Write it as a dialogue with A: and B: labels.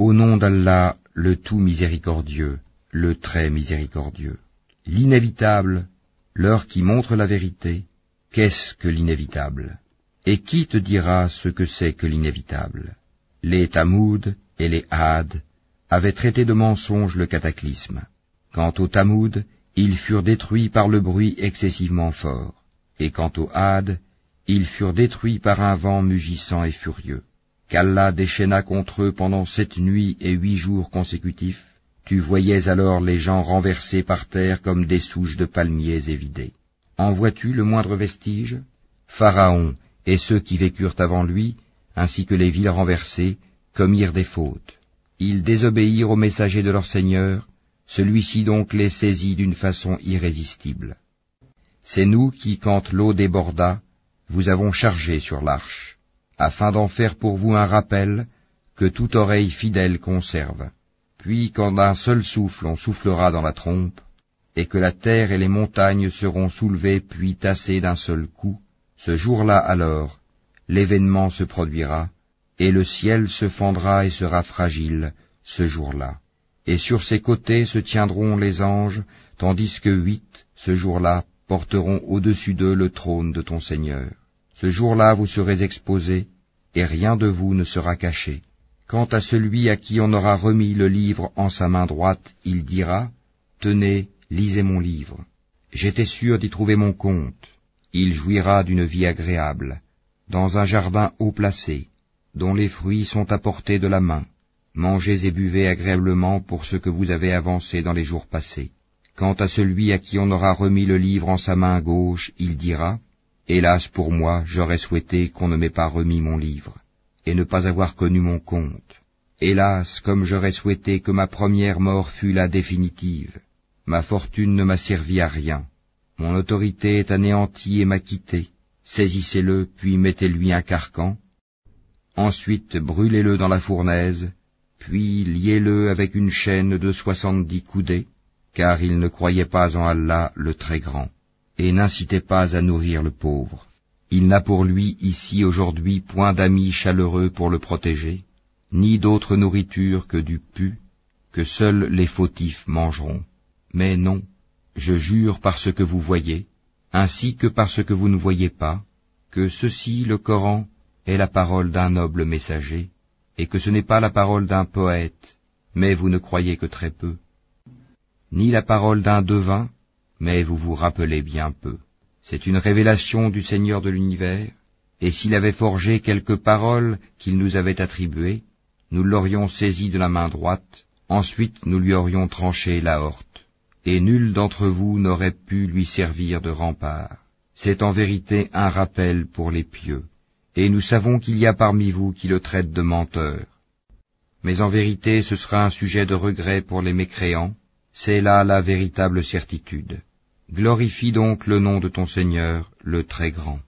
A: Au nom d'Allah, le tout miséricordieux, le très miséricordieux. L'inévitable, l'heure qui montre la vérité, qu'est-ce que l'inévitable? Et qui te dira ce que c'est que l'inévitable? Les Tamoud et les Had avaient traité de mensonge le cataclysme. Quant aux Tamoud, ils furent détruits par le bruit excessivement fort, et quant aux Had, ils furent détruits par un vent mugissant et furieux, qu'Allah déchaîna contre eux pendant sept nuits et huit jours consécutifs, tu voyais alors les gens renversés par terre comme des souches de palmiers évidées. En vois-tu le moindre vestige? Pharaon et ceux qui vécurent avant lui, ainsi que les villes renversées, commirent des fautes. Ils désobéirent au messager de leur Seigneur, celui-ci donc les saisit d'une façon irrésistible. C'est nous qui, quand l'eau déborda, vous avons chargé sur l'arche, afin d'en faire pour vous un rappel que toute oreille fidèle conserve. Puis quand d'un seul souffle on soufflera dans la trompe, et que la terre et les montagnes seront soulevées puis tassées d'un seul coup, ce jour-là alors, l'événement se produira, et le ciel se fendra et sera fragile ce jour-là. Et sur ses côtés se tiendront les anges, tandis que huit, ce jour-là, porteront au-dessus d'eux le trône de ton Seigneur. Ce jour-là vous serez exposés, et rien de vous ne sera caché. Quant à celui à qui on aura remis le livre en sa main droite, il dira, Tenez, lisez mon livre. J'étais sûr d'y trouver mon compte. Il jouira d'une vie agréable, dans un jardin haut placé, dont les fruits sont à portée de la main. Mangez et buvez agréablement pour ce que vous avez avancé dans les jours passés. Quant à celui à qui on aura remis le livre en sa main gauche, il dira, Hélas pour moi, j'aurais souhaité qu'on ne m'ait pas remis mon livre, et ne pas avoir connu mon compte. Hélas, comme j'aurais souhaité que ma première mort fût la définitive. Ma fortune ne m'a servi à rien. Mon autorité est anéantie et m'a quitté. Saisissez-le, puis mettez-lui un carcan. Ensuite brûlez-le dans la fournaise, puis liez-le avec une chaîne de soixante-dix coudées, car il ne croyait pas en Allah le très grand et n'incitez pas à nourrir le pauvre. Il n'a pour lui ici aujourd'hui point d'amis chaleureux pour le protéger, ni d'autre nourriture que du pu, que seuls les fautifs mangeront. Mais non, je jure par ce que vous voyez, ainsi que par ce que vous ne voyez pas, que ceci, le Coran, est la parole d'un noble messager, et que ce n'est pas la parole d'un poète, mais vous ne croyez que très peu, ni la parole d'un devin, mais vous vous rappelez bien peu. C'est une révélation du Seigneur de l'univers, et s'il avait forgé quelques paroles qu'il nous avait attribuées, nous l'aurions saisi de la main droite, ensuite nous lui aurions tranché la horte, et nul d'entre vous n'aurait pu lui servir de rempart. C'est en vérité un rappel pour les pieux, et nous savons qu'il y a parmi vous qui le traitent de menteur. Mais en vérité ce sera un sujet de regret pour les mécréants, c'est là la véritable certitude. Glorifie donc le nom de ton Seigneur, le Très Grand.